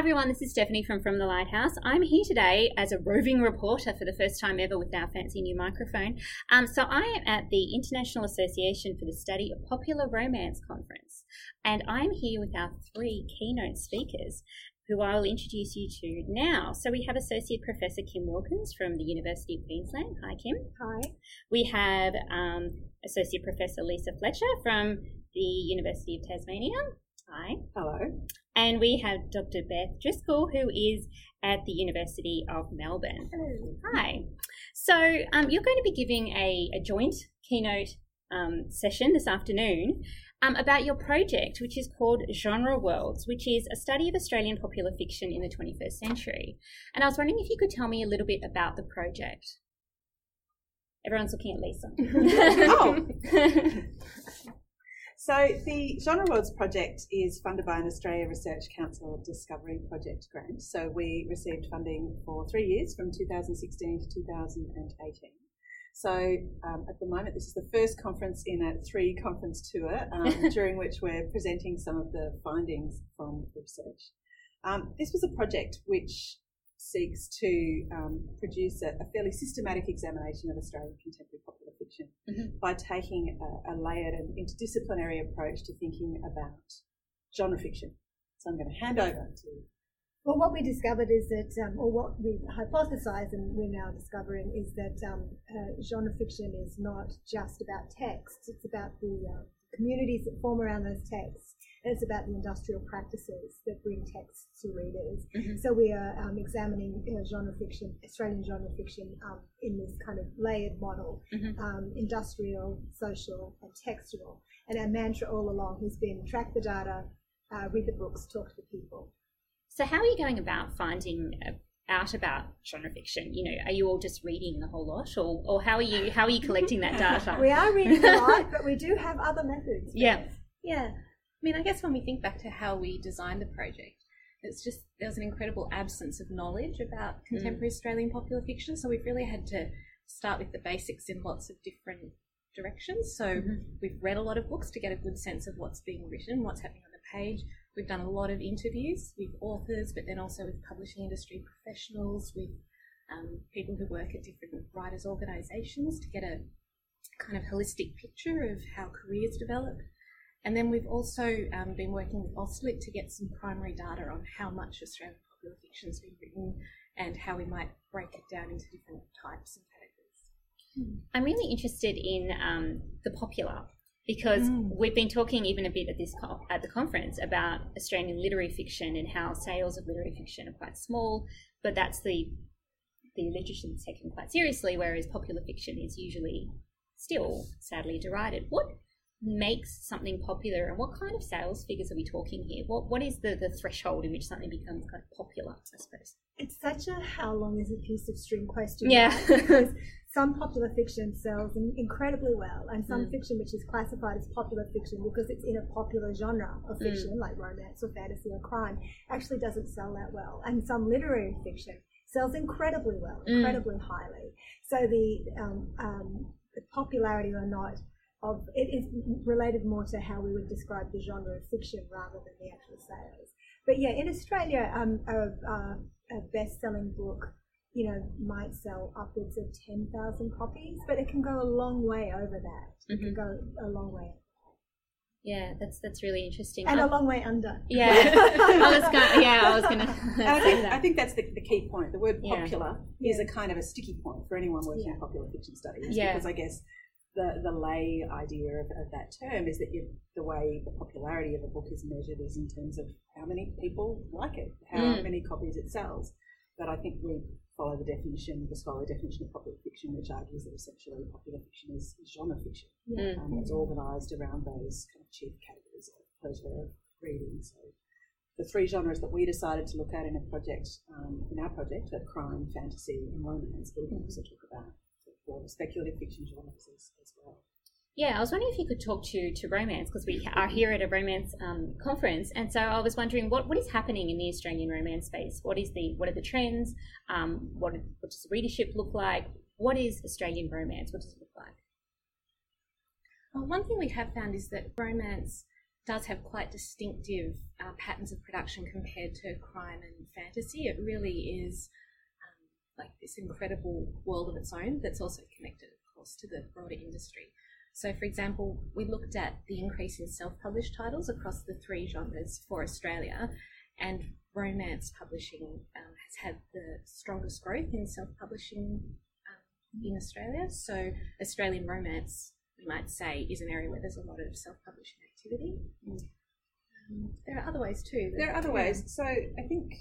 everyone, this is Stephanie from From the Lighthouse. I'm here today as a roving reporter for the first time ever with our fancy new microphone. Um, so, I am at the International Association for the Study of Popular Romance Conference, and I'm here with our three keynote speakers who I will introduce you to now. So, we have Associate Professor Kim Wilkins from the University of Queensland. Hi, Kim. Hi. We have um, Associate Professor Lisa Fletcher from the University of Tasmania. Hi. Hello. And we have Dr. Beth Driscoll, who is at the University of Melbourne. Hello. Hi. So um, you're going to be giving a, a joint keynote um, session this afternoon um, about your project, which is called Genre Worlds, which is a study of Australian popular fiction in the 21st century. And I was wondering if you could tell me a little bit about the project. Everyone's looking at Lisa. oh. So the Genre Worlds project is funded by an Australia Research Council Discovery Project grant. So we received funding for three years from 2016 to 2018. So um, at the moment, this is the first conference in a three conference tour um, during which we're presenting some of the findings from the research. Um, this was a project which seeks to um, produce a, a, fairly systematic examination of Australian contemporary popular fiction mm-hmm. by taking a, a, layered and interdisciplinary approach to thinking about genre fiction. So I'm going to hand over to. Well, what we discovered is that, um, or what we hypothesized and we're now discovering, is that um, uh, genre fiction is not just about text, it's about the uh, communities that form around those texts it's about the industrial practices that bring text to readers. Mm-hmm. So we are um, examining you know, genre fiction, Australian genre fiction, um, in this kind of layered model, mm-hmm. um, industrial, social, and textual. And our mantra all along has been track the data, uh, read the books, talk to the people. So how are you going about finding uh, out about genre fiction? You know, are you all just reading the whole lot, or, or how are you how are you collecting that data? we are reading a lot, but we do have other methods. Yeah, yeah. I mean, I guess when we think back to how we designed the project, it's just there was an incredible absence of knowledge about mm. contemporary mm. Australian popular fiction. So we've really had to start with the basics in lots of different directions. So mm-hmm. we've read a lot of books to get a good sense of what's being written, what's happening on the page. We've done a lot of interviews with authors, but then also with publishing industry professionals, with um, people who work at different writers' organisations to get a kind of holistic picture of how careers develop. And then we've also um, been working with AustLit to get some primary data on how much Australian popular fiction has been written and how we might break it down into different types and categories. I'm really interested in um, the popular because mm. we've been talking even a bit at this co- at the conference about Australian literary fiction and how sales of literary fiction are quite small, but that's the the literature that's taken quite seriously, whereas popular fiction is usually still sadly derided. What makes something popular and what kind of sales figures are we talking here what what is the the threshold in which something becomes kind of popular i suppose it's such a how long is a piece of string question yeah because some popular fiction sells incredibly well and some mm. fiction which is classified as popular fiction because it's in a popular genre of mm. fiction mm. like romance or fantasy or crime actually doesn't sell that well and some literary fiction sells incredibly well mm. incredibly mm. highly so the um, um, the popularity or not of it is related more to how we would describe the genre of fiction rather than the actual sales. But yeah, in Australia, um, a, a best-selling book, you know, might sell upwards of ten thousand copies, but it can go a long way over that. It mm-hmm. can go a long way. Yeah, that's that's really interesting. And um, a long way under. Yeah, I was gonna, yeah, I was going to. I think I think that's the, the key point. The word popular yeah. is a kind of a sticky point for anyone working yeah. in popular fiction studies yeah. because I guess the, the lay idea of, of that term is that you, the way the popularity of a book is measured is in terms of how many people like it, how mm. many copies it sells. But I think we follow the definition, the scholarly definition of popular fiction, which argues that essentially popular fiction is, genre fiction. Mm. Um, it's organised around those kind of chief categories of pleasure of reading. So the three genres that we decided to look at in a project, um, in our project, are crime, fantasy, and romance. But we can also talk about for speculative fiction genres as, as well. Yeah, I was wondering if you could talk to to romance because we are here at a romance um, conference, and so I was wondering what, what is happening in the Australian romance space. What is the what are the trends? Um, what what does readership look like? What is Australian romance? What does it look like? Well, one thing we have found is that romance does have quite distinctive uh, patterns of production compared to crime and fantasy. It really is like this incredible world of its own that's also connected, of course, to the broader industry. So, for example, we looked at the increase in self published titles across the three genres for Australia, and romance publishing um, has had the strongest growth in self publishing um, in Australia. So, Australian romance, we might say, is an area where there's a lot of self publishing activity. Mm. Um, there are other ways too. There are other ways. So, I think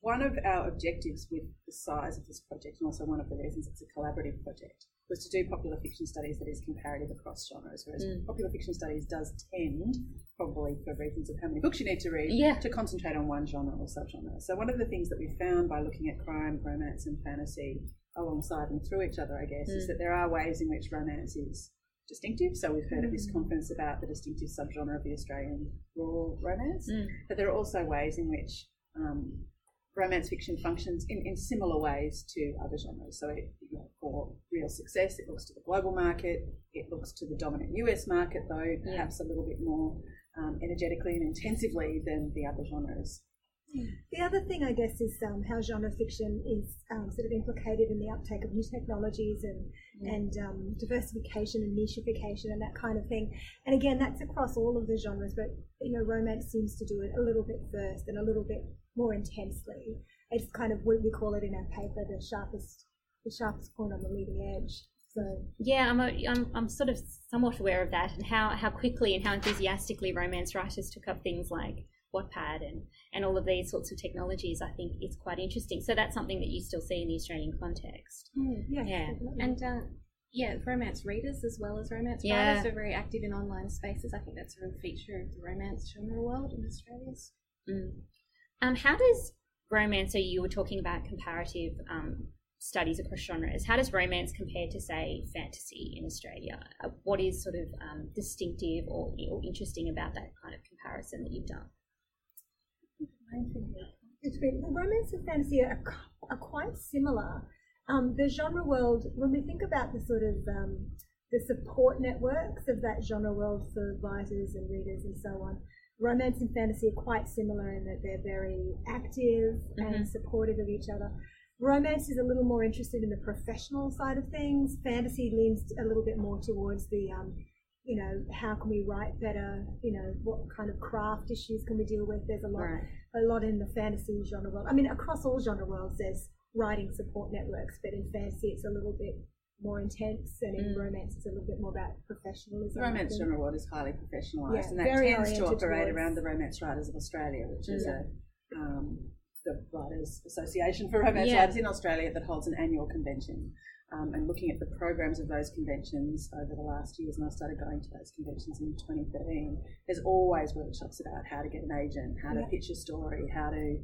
one of our objectives with the size of this project, and also one of the reasons it's a collaborative project, was to do popular fiction studies that is comparative across genres, whereas mm. popular fiction studies does tend, probably for reasons of how many books you need to read, yeah. to concentrate on one genre or subgenre. So one of the things that we found by looking at crime, romance, and fantasy alongside and through each other, I guess, mm. is that there are ways in which romance is distinctive. So we've heard mm. at this conference about the distinctive subgenre of the Australian rural romance, mm. but there are also ways in which um, romance fiction functions in, in similar ways to other genres. So, it, you know, for real success, it looks to the global market, it looks to the dominant US market, though perhaps yeah. a little bit more um, energetically and intensively than the other genres. The other thing, I guess, is um, how genre fiction is um, sort of implicated in the uptake of new technologies and mm. and um, diversification and nicheification and that kind of thing. And again, that's across all of the genres, but you know, romance seems to do it a little bit first and a little bit more intensely. It's kind of what we call it in our paper, the sharpest the sharpest point on the leading edge. So yeah, I'm, a, I'm I'm sort of somewhat aware of that and how how quickly and how enthusiastically romance writers took up things like Wattpad and, and all of these sorts of technologies, I think is quite interesting. So that's something that you still see in the Australian context. Mm, yeah. yeah. And uh, yeah, romance readers as well as romance yeah. writers are very active in online spaces. I think that's a real feature of the romance genre world in Australia. Mm. Um, how does romance, so you were talking about comparative um, studies across genres, how does romance compare to, say, fantasy in Australia? Uh, what is sort of um, distinctive or, or interesting about that kind of comparison that you've done? It's romance and fantasy are, are quite similar. Um, the genre world, when we think about the sort of um, the support networks of that genre world for writers and readers and so on, romance and fantasy are quite similar in that they're very active mm-hmm. and supportive of each other. Romance is a little more interested in the professional side of things. Fantasy leans a little bit more towards the um, you know, how can we write better? You know, what kind of craft issues can we deal with? There's a lot, right. a lot in the fantasy genre world. I mean, across all genre worlds, there's writing support networks, but in fantasy, it's a little bit more intense, and in mm. romance, it's a little bit more about professionalism. The romance genre world is highly professionalised, yeah, and that tends to operate towards... around the Romance Writers of Australia, which is yeah. a um, the Writers Association for Romance yeah. Writers in Australia that holds an annual convention um, and looking at the programs of those conventions over the last years, and I started going to those conventions in 2013. There's always workshops about how to get an agent, how to pitch a story, how to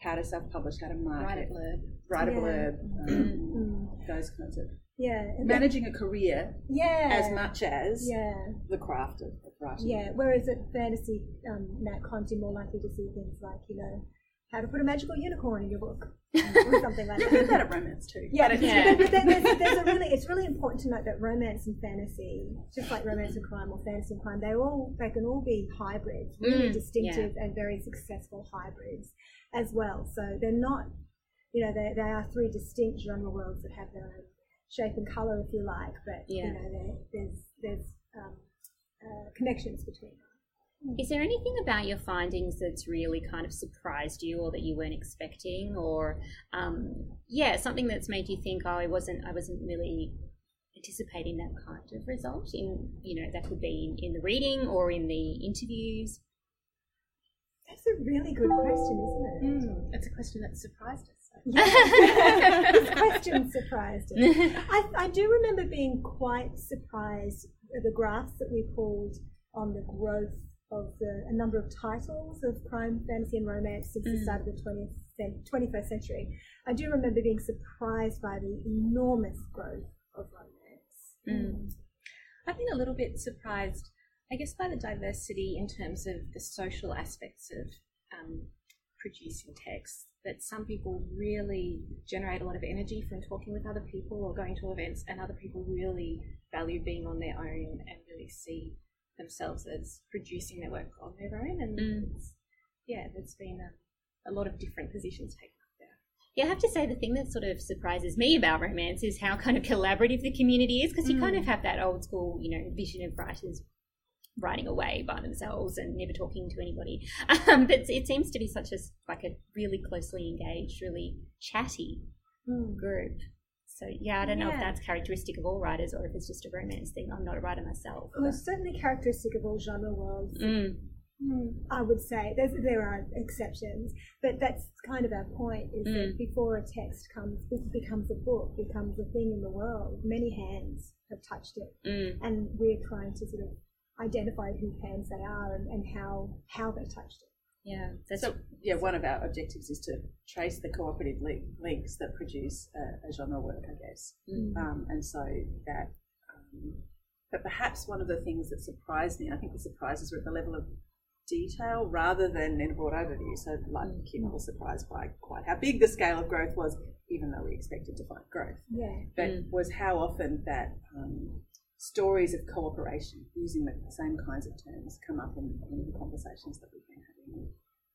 how to self-publish, how to market, write a blurb, write a blurb, um, those kinds of yeah, managing a career, yeah, as much as yeah. the craft of, of writing. Yeah, whereas at fantasy, um, Nat Conti more likely to see things like you know how to put a magical unicorn in your book or something like that. You that at romance too. Yeah, yeah. But, but there's, there's, a really, it's really important to note that romance and fantasy, just like romance and crime or fantasy and crime, they all they can all be hybrids, really mm, distinctive yeah. and very successful hybrids as well. So they're not, you know, they, they are three distinct genre worlds that have their own shape and color, if you like, but yeah. you know, there's there's um, uh, connections between them. Is there anything about your findings that's really kind of surprised you, or that you weren't expecting, or um, yeah, something that's made you think, oh, I wasn't, I wasn't really anticipating that kind of result in, you know, that could be in, in the reading or in the interviews. That's a really good question, isn't it? Mm, it's a question that surprised us. Yeah, this question surprised us. I, I do remember being quite surprised at the graphs that we pulled on the growth of the, a number of titles of crime, fantasy, and romance since mm. the start of the 20th, 21st century. I do remember being surprised by the enormous growth of romance. Mm. I've been a little bit surprised, I guess, by the diversity in terms of the social aspects of um, producing text. That some people really generate a lot of energy from talking with other people or going to events, and other people really value being on their own and really see themselves as producing their work on their own, and mm. yeah, there's been a, a lot of different positions taken up there. Yeah, I have to say the thing that sort of surprises me about romance is how kind of collaborative the community is, because you mm. kind of have that old school, you know, vision of writers writing away by themselves and never talking to anybody. Um, but it seems to be such a like a really closely engaged, really chatty mm. group. So yeah, I don't know if that's characteristic of all writers or if it's just a romance thing. I'm not a writer myself. Well, it's certainly characteristic of all genre worlds. Mm. Mm, I would say There's, there are exceptions, but that's kind of our point: is mm. that before a text comes, becomes a book, becomes a thing in the world, many hands have touched it, mm. and we're trying to sort of identify whose hands they are and, and how how they touched it. Yeah. so yeah, one of our objectives is to trace the cooperative link, links that produce a, a genre work, I guess, mm. um, and so that. Um, but perhaps one of the things that surprised me, I think the surprises were at the level of detail rather than in a broad overview. So, like mm. Kim was surprised by quite how big the scale of growth was, even though we expected to find growth. Yeah. But mm. was how often that um, stories of cooperation using the same kinds of terms come up in, in the conversations that we've been having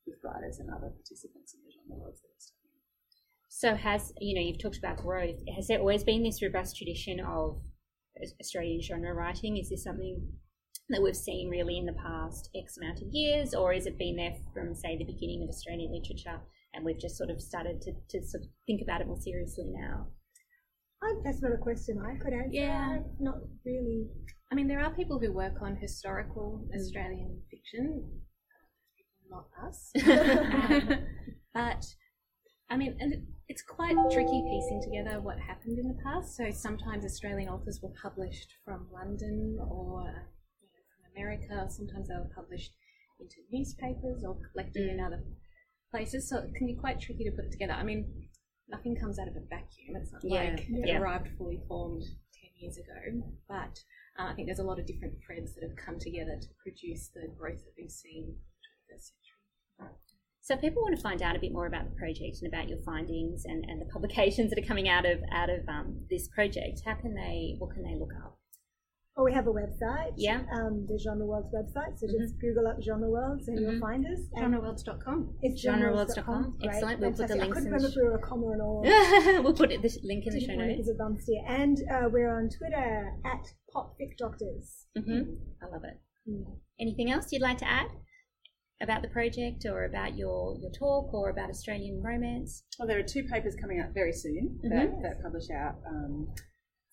with writers and other participants in the genre worlds that we're studying. So has you know you've talked about growth. Has there always been this robust tradition of Australian genre writing? Is this something that we've seen really in the past X amount of years, or has it been there from say the beginning of Australian literature, and we've just sort of started to, to sort of think about it more seriously now? that's not a question I could answer. Yeah. Not really. I mean, there are people who work on historical mm. Australian fiction, not us. um, but, I mean, and it's quite tricky piecing together what happened in the past. So sometimes Australian authors were published from London or you know, from America. Sometimes they were published into newspapers or collected mm. in other places. So it can be quite tricky to put it together. I mean, nothing comes out of a vacuum. It's not yeah. like it yeah. arrived fully formed 10 years ago. But uh, I think there's a lot of different threads that have come together to produce the growth that we've seen in the 20th century. So if people want to find out a bit more about the project and about your findings and, and the publications that are coming out of out of um, this project, how can they what can they look up? Oh, we have a website. Yeah. Um, the Genre Worlds website. So just mm-hmm. Google up Genre Worlds and mm-hmm. you'll find us. Genreworlds.com. It's genreworlds.com. Excellent. We'll put the links I couldn't in remember if we were a comma or all. we'll put it, this link in the show notes. a bump steer. And uh, we're on Twitter at PopFicDoctors. Mm-hmm. I love it. Mm. Anything else you'd like to add? About the project or about your, your talk or about Australian romance? Well, there are two papers coming out very soon mm-hmm. that, that publish out um,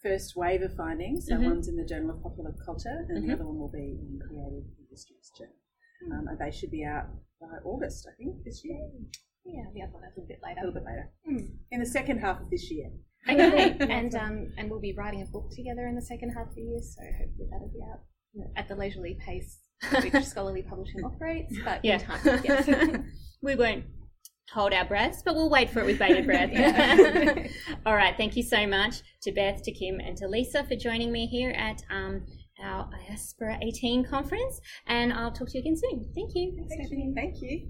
first wave of findings. So mm-hmm. one's in the Journal of Popular Culture, and mm-hmm. the other one will be in Creative Industries Journal. Mm. Um, and they should be out by August, I think, this year. Yeah, the other one a little bit later. A little bit later. Mm. In the second half of this year. Okay, and um, and we'll be writing a book together in the second half of the year, so hopefully that'll be out at the leisurely pace which scholarly publishing operates. But yeah, time, yes. we won't hold our breaths, but we'll wait for it with bated breath. All right. Thank you so much to Beth, to Kim, and to Lisa for joining me here at um, our IASPRA 18 conference. And I'll talk to you again soon. Thank you. Thanks, Thank you.